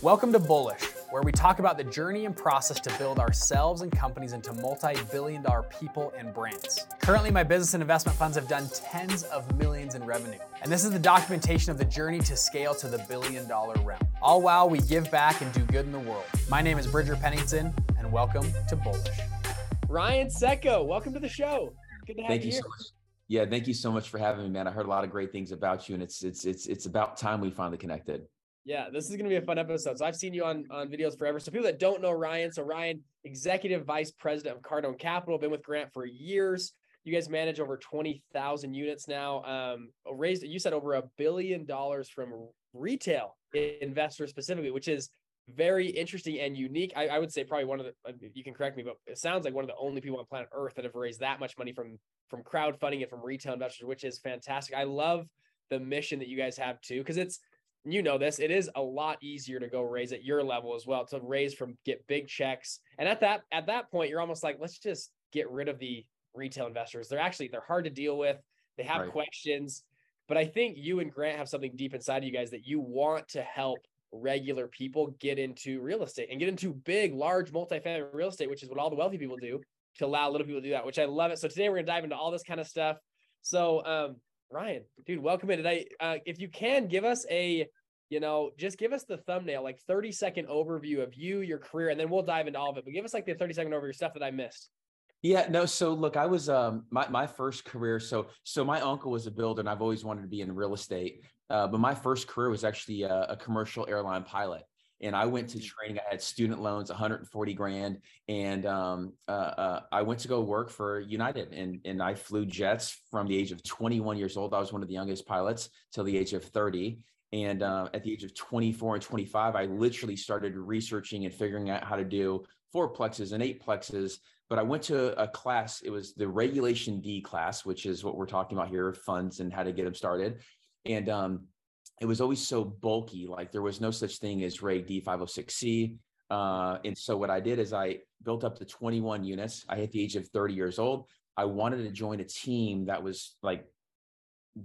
Welcome to Bullish, where we talk about the journey and process to build ourselves and companies into multi billion dollar people and brands. Currently, my business and investment funds have done tens of millions in revenue. And this is the documentation of the journey to scale to the billion dollar realm. All while we give back and do good in the world. My name is Bridger Pennington, and welcome to Bullish. Ryan Tseko, welcome to the show. Good to have Thank you, you so much. Yeah, thank you so much for having me, man. I heard a lot of great things about you, and it's it's it's it's about time we finally connected. Yeah, this is going to be a fun episode. So I've seen you on on videos forever. So people that don't know Ryan, so Ryan, executive vice president of Cardone Capital, been with Grant for years. You guys manage over twenty thousand units now. Um, raised you said over a billion dollars from retail investors specifically, which is very interesting and unique. I, I, would say probably one of the uh, you can correct me, but it sounds like one of the only people on planet Earth that have raised that much money from from crowdfunding and from retail investors, which is fantastic. I love the mission that you guys have too, because it's you know this, it is a lot easier to go raise at your level as well to raise from get big checks. And at that at that point, you're almost like, let's just get rid of the retail investors. They're actually they're hard to deal with. They have right. questions. But I think you and Grant have something deep inside of you guys that you want to help regular people get into real estate and get into big, large multifamily real estate, which is what all the wealthy people do to allow little people to do that, which I love it. So today we're gonna dive into all this kind of stuff. So um, Ryan, dude, welcome in today. Uh, if you can give us a, you know, just give us the thumbnail, like 30 second overview of you, your career, and then we'll dive into all of it. But give us like the 30 second overview stuff that I missed. Yeah, no. So look, I was um my my first career. So so my uncle was a builder, and I've always wanted to be in real estate. Uh, but my first career was actually a, a commercial airline pilot and I went to mm. training. I had student loans, 140 grand, and um, uh, uh, I went to go work for United, and and I flew jets from the age of 21 years old. I was one of the youngest pilots till the age of 30. And uh, at the age of 24 and 25, I literally started researching and figuring out how to do four plexes and eight plexes. But I went to a class. It was the Regulation D class, which is what we're talking about here: funds and how to get them started. And um, it was always so bulky. Like there was no such thing as Reg D 506C. Uh, and so what I did is I built up to 21 units. I hit the age of 30 years old. I wanted to join a team that was like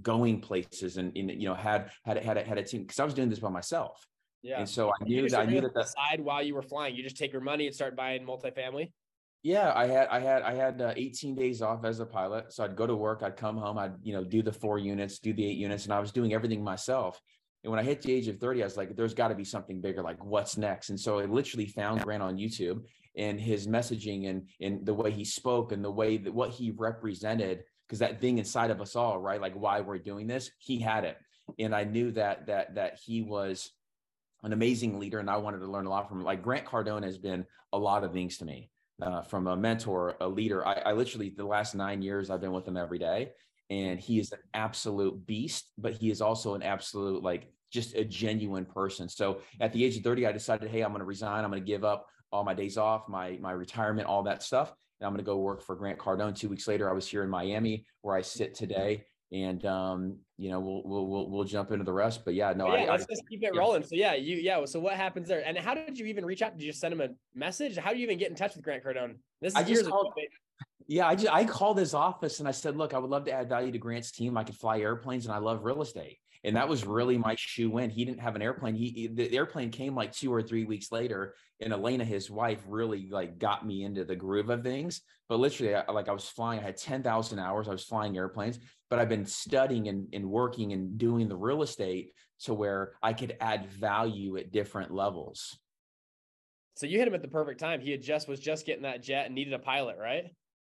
going places and, and you know had had had a, had a team because I was doing this by myself. Yeah. And so I knew that I knew that the side while you were flying, you just take your money and start buying multifamily. Yeah, I had I had I had uh, 18 days off as a pilot, so I'd go to work, I'd come home, I'd you know do the four units, do the eight units, and I was doing everything myself. And when I hit the age of 30, I was like, there's got to be something bigger. Like, what's next? And so I literally found Grant on YouTube and his messaging and and the way he spoke and the way that what he represented, because that thing inside of us all, right? Like why we're doing this, he had it. And I knew that that that he was an amazing leader and I wanted to learn a lot from him. Like Grant Cardone has been a lot of things to me. Uh, from a mentor, a leader. I, I literally the last nine years I've been with him every day, and he is an absolute beast but he is also an absolute like just a genuine person so at the age of 30 i decided hey i'm going to resign i'm going to give up all my days off my my retirement all that stuff and i'm going to go work for grant cardone two weeks later i was here in miami where i sit today and um, you know we'll, we'll we'll we'll jump into the rest. But yeah, no, yeah, I, let's I, just keep it yeah. rolling. So yeah, you yeah. So what happens there? And how did you even reach out? Did you just send him a message? How do you even get in touch with Grant Cardone? This is I just called, yeah, I just I called his office and I said, look, I would love to add value to Grant's team. I could fly airplanes and I love real estate. And that was really my shoe in. He didn't have an airplane. He the airplane came like two or three weeks later. And Elena, his wife, really like got me into the groove of things. But literally, I, like I was flying, I had 10,000 hours. I was flying airplanes, but I've been studying and, and working and doing the real estate to where I could add value at different levels. So you hit him at the perfect time. He had just was just getting that jet and needed a pilot, right?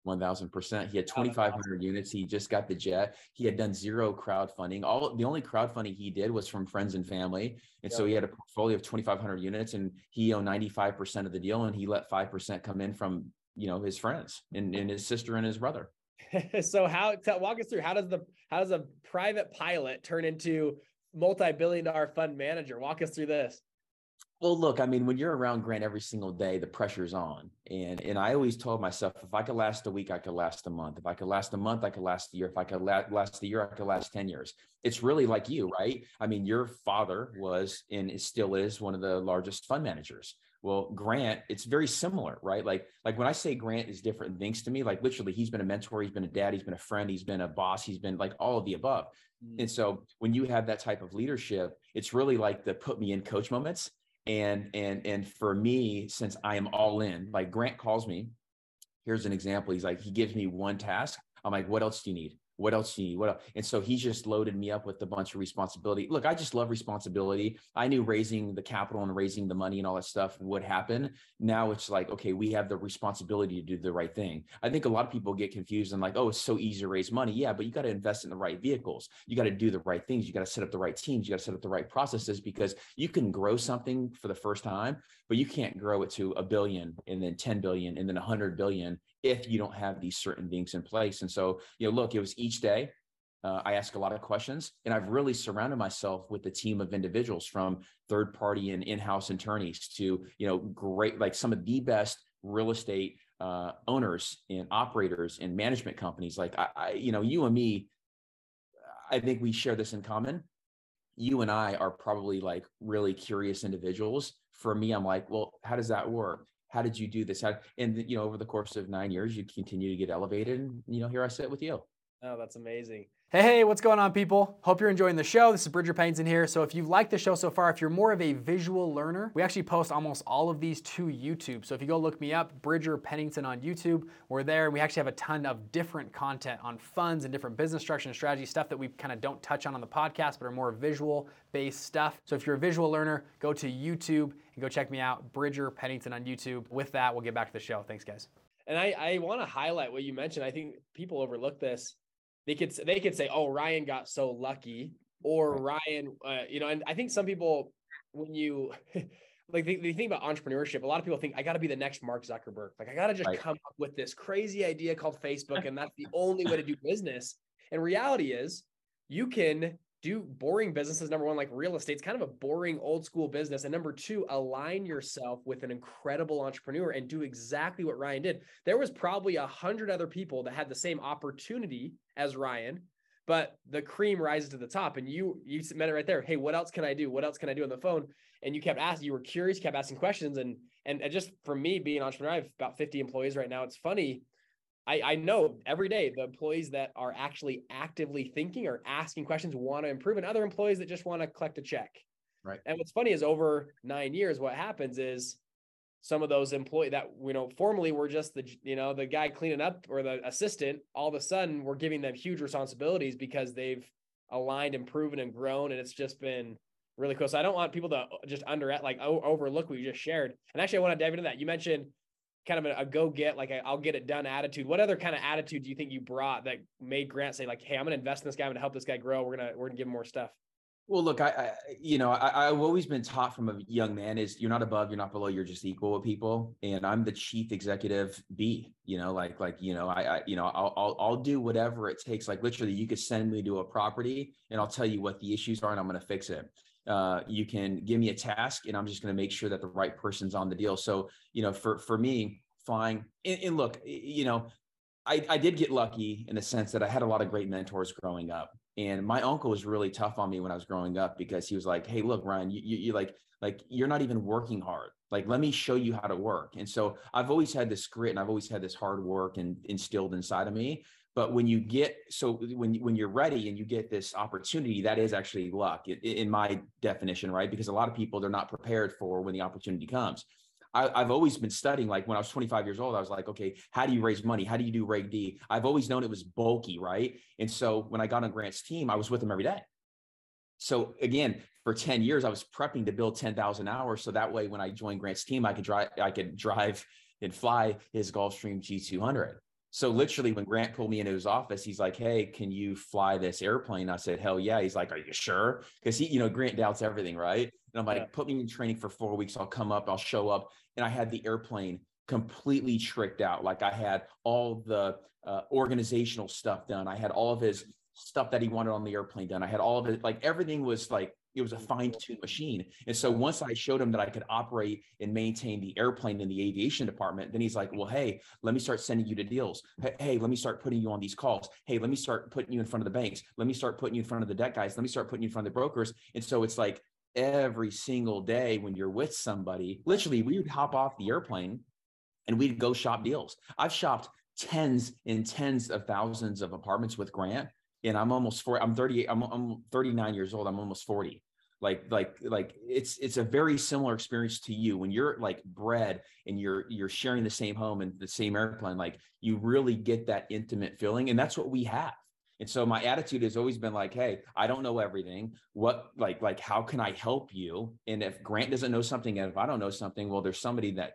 1000%. He had 2,500 units. He just got the jet. He had done zero crowdfunding. All the only crowdfunding he did was from friends and family. And so he had a portfolio of 2,500 units and he owned 95% of the deal. And he let 5% come in from, you know, his friends and, and his sister and his brother. so how, tell, walk us through, how does the, how does a private pilot turn into multi-billion dollar fund manager? Walk us through this. Well, look, I mean, when you're around Grant every single day, the pressure's on. And and I always told myself, if I could last a week, I could last a month. If I could last a month, I could last a year. If I could la- last a year, I could last 10 years. It's really like you, right? I mean, your father was and still is one of the largest fund managers. Well, Grant, it's very similar, right? Like, like when I say Grant is different things to me, like literally, he's been a mentor, he's been a dad, he's been a friend, he's been a boss, he's been like all of the above. Mm. And so when you have that type of leadership, it's really like the put me in coach moments And and and for me, since I am all in, like Grant calls me, here's an example. He's like, he gives me one task. I'm like, what else do you need? What else do you need? What else? And so he just loaded me up with a bunch of responsibility. Look, I just love responsibility. I knew raising the capital and raising the money and all that stuff would happen. Now it's like, okay, we have the responsibility to do the right thing. I think a lot of people get confused and like, oh, it's so easy to raise money. Yeah, but you got to invest in the right vehicles. You got to do the right things. You got to set up the right teams. You got to set up the right processes because you can grow something for the first time, but you can't grow it to a billion and then 10 billion and then 100 billion if you don't have these certain things in place. And so, you know, look, it was each day. Uh, I ask a lot of questions, and I've really surrounded myself with a team of individuals from third party and in house attorneys to, you know, great, like some of the best real estate uh, owners and operators and management companies. Like, I, I, you know, you and me, I think we share this in common. You and I are probably like really curious individuals. For me, I'm like, well, how does that work? how did you do this? How, and you know, over the course of nine years, you continue to get elevated. And you know, here I sit with you. Oh, that's amazing. Hey, hey, what's going on, people? Hope you're enjoying the show. This is Bridger Pennington here. So, if you've liked the show so far, if you're more of a visual learner, we actually post almost all of these to YouTube. So, if you go look me up, Bridger Pennington on YouTube, we're there. We actually have a ton of different content on funds and different business structure and strategy stuff that we kind of don't touch on on the podcast, but are more visual based stuff. So, if you're a visual learner, go to YouTube and go check me out, Bridger Pennington on YouTube. With that, we'll get back to the show. Thanks, guys. And I, I want to highlight what you mentioned. I think people overlook this they could they could say, "Oh, Ryan got so lucky," or. Ryan, uh, you know. And I think some people, when you like they, they, think about entrepreneurship, a lot of people think I got to be the next Mark Zuckerberg. Like I got to just right. come up with this crazy idea called Facebook, and that's the only way to do business. And reality is, you can do boring businesses. Number one, like real estate, it's kind of a boring old school business. And number two, align yourself with an incredible entrepreneur and do exactly what Ryan did. There was probably a hundred other people that had the same opportunity as Ryan, but the cream rises to the top. And you you met it right there. Hey, what else can I do? What else can I do on the phone? And you kept asking. You were curious. kept asking questions. And and just for me being an entrepreneur, I have about 50 employees right now. It's funny I, I know every day the employees that are actually actively thinking or asking questions want to improve, and other employees that just want to collect a check. Right. And what's funny is over nine years, what happens is some of those employees that you know formerly were just the you know the guy cleaning up or the assistant, all of a sudden we're giving them huge responsibilities because they've aligned, and proven, and grown, and it's just been really cool. So I don't want people to just under like overlook what you just shared. And actually, I want to dive into that. You mentioned kind of a, a go get, like i will get it done attitude. What other kind of attitude do you think you brought that made Grant say like, Hey, I'm to invest in this guy. I'm to help this guy grow. We're to, we're to give him more stuff. Well, look, I, I you know, I, have always been taught from a young man is you're not above, you're not below, you're just equal with people. And I'm the chief executive B, you know, like, like, you know, I, I you know, I'll, I'll, I'll do whatever it takes. Like literally you could send me to a property and I'll tell you what the issues are and I'm going to fix it. Uh, you can give me a task and I'm just going to make sure that the right person's on the deal. So, you know, for, for me, flying. And, and look, you know, I, I did get lucky in the sense that I had a lot of great mentors growing up. And my uncle was really tough on me when I was growing up because he was like, "Hey, look, Ryan, you, you, you like like you're not even working hard. Like, let me show you how to work." And so I've always had this grit and I've always had this hard work and instilled inside of me. But when you get so when when you're ready and you get this opportunity, that is actually luck in my definition, right? Because a lot of people they're not prepared for when the opportunity comes. I, have always been studying. Like when I was 25 years old, I was like, okay, how do you raise money? How do you do Reg D? I've always known it was bulky, right? And so when I got on Grant's team, I was with him every day. So again, for 10 years, I was prepping to build 10,000 hours. So that way, when I joined Grant's team, I could drive, I could drive and fly his Gulfstream G200. So literally, when Grant pulled me into his office, he's like, "Hey, can you fly this airplane?" I said, "Hell yeah!" He's like, "Are you sure?" Because he, you know, Grant doubts everything, right? And I'm like, yeah. "Put me in training for four weeks. I'll come up. I'll show up." And I had the airplane completely tricked out. Like I had all the uh, organizational stuff done. I had all of his stuff that he wanted on the airplane done. I had all of it. Like everything was like it was a fine-tuned machine. And so once I showed him that I could operate and maintain the airplane in the aviation department, then he's like, well, hey, let me start sending you to deals. Hey, let me start putting you on these calls. Hey, let me start putting you in front of the banks. Let me start putting you in front of the debt guys. Let me start putting you in front of the brokers. And so it's like every single day when you're with somebody, literally we would hop off the airplane and we'd go shop deals. I've shopped tens and tens of thousands of apartments with Grant and I'm almost 40, I'm 38, I'm, I'm 39 years old. I'm almost 40. like like like it's it's a very similar experience to you when you're like bred and you're you're sharing the same home and the same airplane like you really get that intimate feeling and that's what we have and so my attitude has always been like hey i don't know everything what like like how can i help you and if grant doesn't know something and if i don't know something well there's somebody that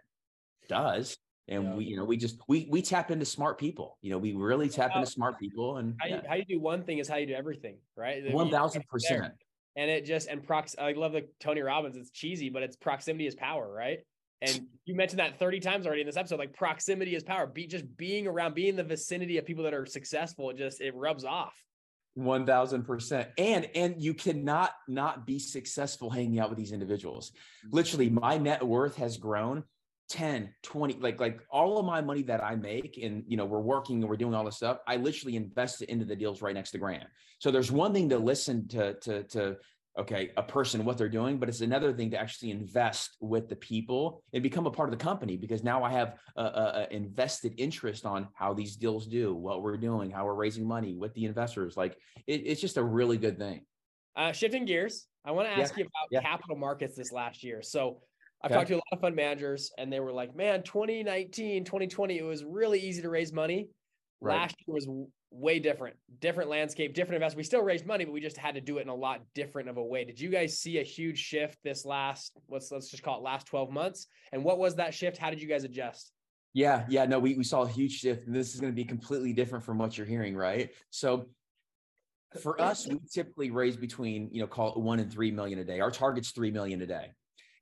does and yeah. we you know we just we we tap into smart people you know we really tap into smart people and how, yeah. you, how you do one thing is how you do everything right? 1000 percent. And it just and prox i love the tony robbins it's cheesy but it's proximity is power right? And you mentioned that 30 times already in this episode like proximity is power be just being around being in the vicinity of people that are successful it just it rubs off. 1000% and and you cannot not be successful hanging out with these individuals. Mm-hmm. Literally my net worth has grown 10 20 like like all of my money that i make and you know we're working and we're doing all this stuff i literally invest it into the deals right next to grant so there's one thing to listen to to to okay a person what they're doing but it's another thing to actually invest with the people and become a part of the company because now i have a, a, a invested interest on how these deals do what we're doing how we're raising money with the investors like it, it's just a really good thing uh, shifting gears i want to ask yeah. you about yeah. capital markets this last year so I've talked to a lot of fund managers and they were like, man, 2019, 2020, it was really easy to raise money. Right. Last year was way different, different landscape, different investment. We still raised money, but we just had to do it in a lot different of a way. Did you guys see a huge shift this last, let's, let's just call it last 12 months? And what was that shift? How did you guys adjust? Yeah, yeah, no, we, we saw a huge shift and this is going to be completely different from what you're hearing, right? So for us, we typically raise between, you know, call it one and 3 million a day. Our target's 3 million a day.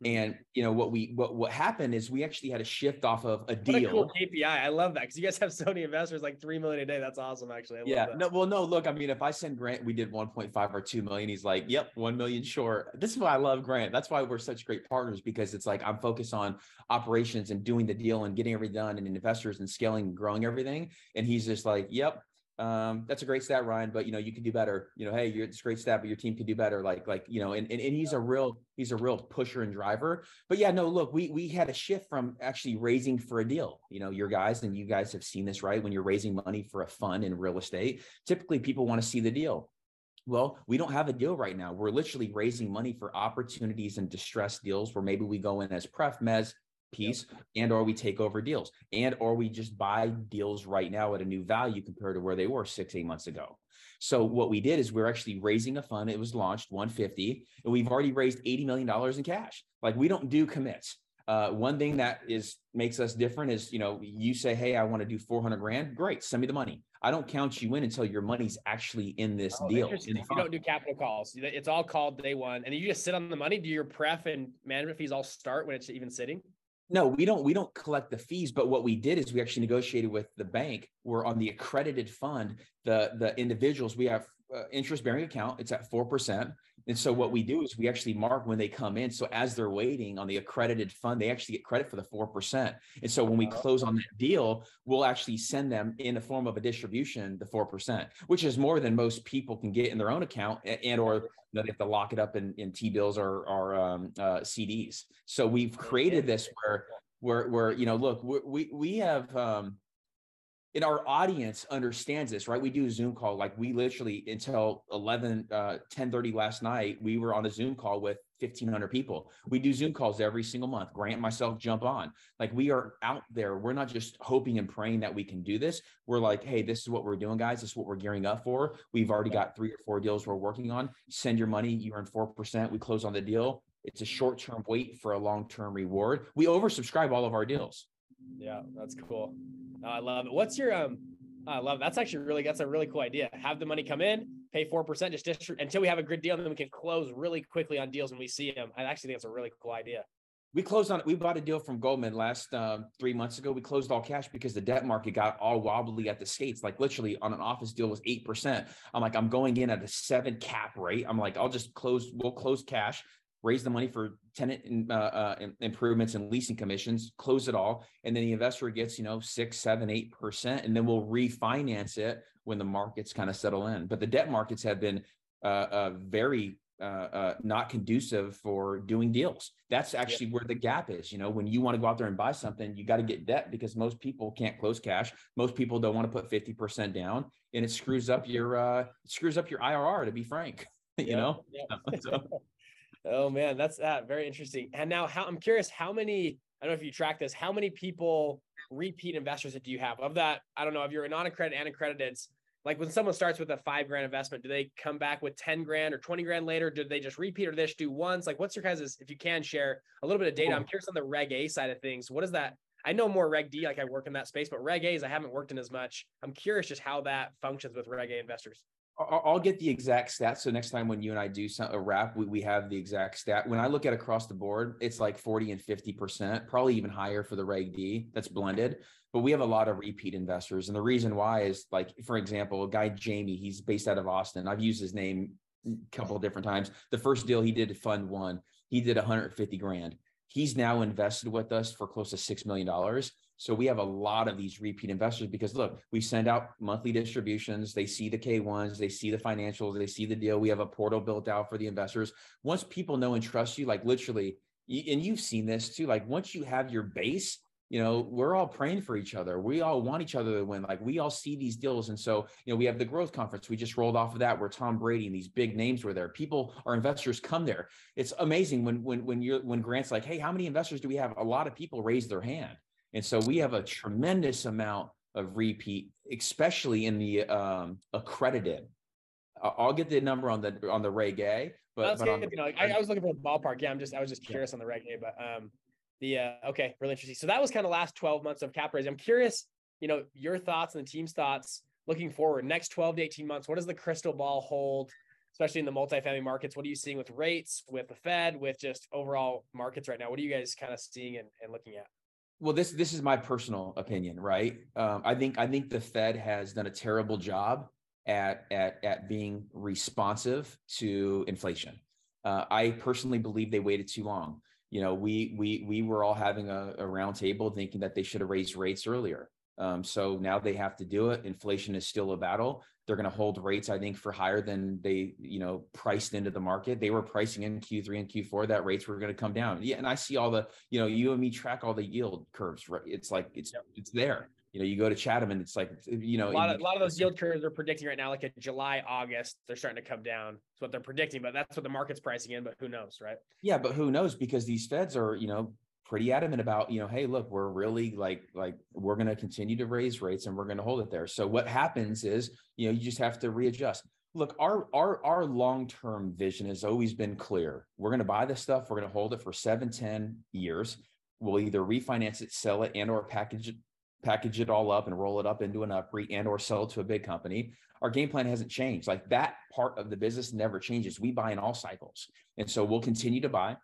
Mm-hmm. And you know what we what what happened is we actually had a shift off of a deal. A cool KPI. I love that because you guys have so many investors like three million a day. That's awesome, actually. yeah. No. Well, no. Look, I mean, if I send Grant, we did 1.5 or 2 million. He's like, "Yep, one million short." This is why I love Grant. That's why we're such great partners because it's like I'm focused on operations and doing the deal and getting everything done and investors and scaling and growing everything. And he's just like, "Yep, um, that's a great stat, Ryan, but you know, you can do better. You know, hey, you're it's a great stat, but your team can do better. Like, like, you know, and, and, and he's a real, he's a real pusher and driver. But yeah, no, look, we we had a shift from actually raising for a deal. You know, your guys and you guys have seen this, right? When you're raising money for a fund in real estate, typically people want to see the deal. Well, we don't have a deal right now. We're literally raising money for opportunities and distressed deals where maybe we go in as pref, mez, piece yep. and or we take over deals and or we just buy deals right now at a new value compared to where they were six eight months ago. So what we did is we're actually raising a fund. It was launched 150 and we've already raised 80 million dollars in cash. Like we don't do commits. Uh, one thing that is makes us different is you know you say hey i want to do 400 grand. Great send me the money. I don't count you in until your money's actually in this oh, deal in you don't do capital calls. It's all called day one and you just sit on the money. Do your pref and management fees all start when it's even sitting no, we don't. We don't collect the fees. But what we did is we actually negotiated with the bank. We're on the accredited fund. The the individuals we have uh, interest bearing account. It's at four percent. And so what we do is we actually mark when they come in. So as they're waiting on the accredited fund, they actually get credit for the 4%. And so when we close on that deal, we'll actually send them in the form of a distribution, the 4%, which is more than most people can get in their own account and, or you know, they have to lock it up in, in T-bills or, or um, uh, CDs. So we've created this where, where, where, you know, look, we, we have, um, and our audience understands this, right? We do a Zoom call. Like we literally until 11, uh, 10 30 last night, we were on a Zoom call with 1500 people. We do Zoom calls every single month. Grant myself jump on. Like we are out there. We're not just hoping and praying that we can do this. We're like, hey, this is what we're doing, guys. This is what we're gearing up for. We've already got three or four deals we're working on. Send your money. You earn 4%. We close on the deal. It's a short term wait for a long term reward. We oversubscribe all of our deals. Yeah, that's cool. I love it. What's your um? I love it. that's actually really that's a really cool idea. Have the money come in, pay four percent, just distribute until we have a good deal, and then we can close really quickly on deals when we see them. I actually think it's a really cool idea. We closed on we bought a deal from Goldman last uh, three months ago. We closed all cash because the debt market got all wobbly at the skates. Like literally on an office deal was eight percent. I'm like, I'm going in at a seven cap rate. I'm like, I'll just close. We'll close cash raise the money for tenant uh, uh, improvements and leasing commissions, close it all, and then the investor gets you know six, seven, eight percent, and then we'll refinance it when the markets kind of settle in. But the debt markets have been uh, uh very uh, uh, not conducive for doing deals. That's actually yep. where the gap is. You know, when you want to go out there and buy something, you got to get debt because most people can't close cash. Most people don't want to put fifty percent down, and it screws up your uh, screws up your IRR. To be frank, you yep. know. Yep. so, Oh man, that's uh, very interesting. And now, how I'm curious, how many? I don't know if you track this. How many people repeat investors that do you have of that? I don't know if you're a non-accredited and accredited. Like when someone starts with a five grand investment, do they come back with 10 grand or 20 grand later? Do they just repeat or do they just do once? Like what's your guys' if you can share a little bit of data? I'm curious on the reg A side of things. What is that? I know more reg D, like I work in that space, but reg A's I haven't worked in as much. I'm curious just how that functions with reg A investors. I'll get the exact stat. So next time when you and I do some, a wrap, we, we have the exact stat. When I look at across the board, it's like 40 and 50%, probably even higher for the Reg D that's blended. But we have a lot of repeat investors. And the reason why is like, for example, a guy, Jamie, he's based out of Austin. I've used his name a couple of different times. The first deal he did to fund one, he did 150 grand. He's now invested with us for close to $6 million so we have a lot of these repeat investors because look, we send out monthly distributions. They see the K1s, they see the financials, they see the deal. We have a portal built out for the investors. Once people know and trust you, like literally, and you've seen this too, like once you have your base, you know, we're all praying for each other. We all want each other to win. Like we all see these deals. And so, you know, we have the growth conference. We just rolled off of that where Tom Brady and these big names were there. People, our investors come there. It's amazing when when when you're when Grant's like, hey, how many investors do we have? A lot of people raise their hand. And so we have a tremendous amount of repeat, especially in the um, accredited. I'll get the number on the on the Reg A, but, but on, you know, I, I, was looking for the ballpark. Yeah, I'm just I was just curious yeah. on the Reg A, but um, the uh, okay, really interesting. So that was kind of last 12 months of cap raising. I'm curious, you know, your thoughts and the team's thoughts looking forward. Next 12 to 18 months, what does the crystal ball hold? Especially in the multifamily markets, what are you seeing with rates, with the Fed, with just overall markets right now? What are you guys kind of seeing and, and looking at? Well this this is my personal opinion right? Um, i think i think the fed has done a terrible job at at at being responsive to inflation. Uh, i personally believe they waited too long. You know we we we were all having a, a round table thinking that they should have raised rates earlier um, so now they have to do it inflation is still a battle they're going to hold rates, I think, for higher than they, you know, priced into the market. They were pricing in Q3 and Q4 that rates were going to come down. Yeah, and I see all the, you know, you and me track all the yield curves. Right? It's like it's yep. it's there. You know, you go to Chatham and it's like, you know, a lot, of, a lot of those yield curves are predicting right now, like a July, August, they're starting to come down. That's what they're predicting, but that's what the market's pricing in. But who knows, right? Yeah, but who knows? Because these feds are, you know, pretty adamant about you know hey look we're really like like we're going to continue to raise rates and we're going to hold it there. So what happens is you know you just have to readjust. Look our our our long-term vision has always been clear. We're going to buy this stuff we're going to hold it for seven ten years. We'll either refinance it sell it and or package it package it all up and roll it up into an UPREIT and or sell it to a big company. Our game plan hasn't changed. Like that part of the business never changes. We buy in all cycles. And so we'll continue to buy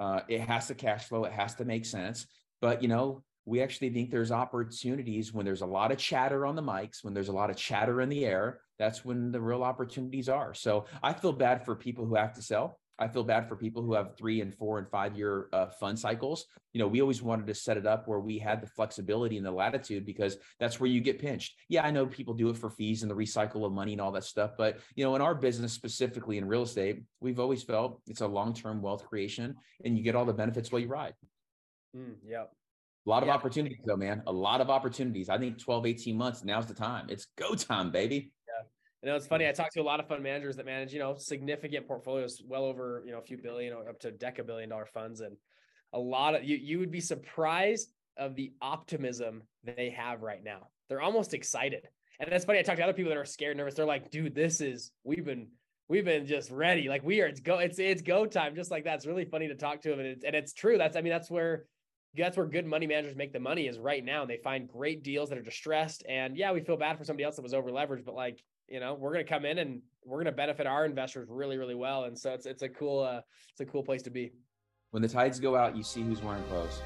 uh, it has to cash flow. It has to make sense. But you know, we actually think there's opportunities when there's a lot of chatter on the mics, when there's a lot of chatter in the air. That's when the real opportunities are. So I feel bad for people who have to sell. I feel bad for people who have three and four and five year uh, fund cycles. You know, we always wanted to set it up where we had the flexibility and the latitude because that's where you get pinched. Yeah, I know people do it for fees and the recycle of money and all that stuff, but you know, in our business specifically in real estate, we've always felt it's a long term wealth creation, and you get all the benefits while you ride. Mm, yep. A lot of opportunities though, man. A lot of opportunities. I think 12, 18 months, now's the time. It's go time, baby. You know, it's funny. I talked to a lot of fund managers that manage, you know, significant portfolios, well over, you know, a few billion or up to deca billion dollar funds. And a lot of you, you would be surprised of the optimism they have right now. They're almost excited. And that's funny. I talked to other people that are scared, nervous. They're like, dude, this is, we've been, we've been just ready. Like we are, it's go, it's, it's go time. Just like that. It's really funny to talk to them. And it's, and it's true. That's, I mean, that's where, that's where good money managers make the money is right now. They find great deals that are distressed. And yeah, we feel bad for somebody else that was over leveraged, but like you know we're going to come in and we're going to benefit our investors really really well. And so it's it's a cool uh, it's a cool place to be. When the tides go out you see who's wearing clothes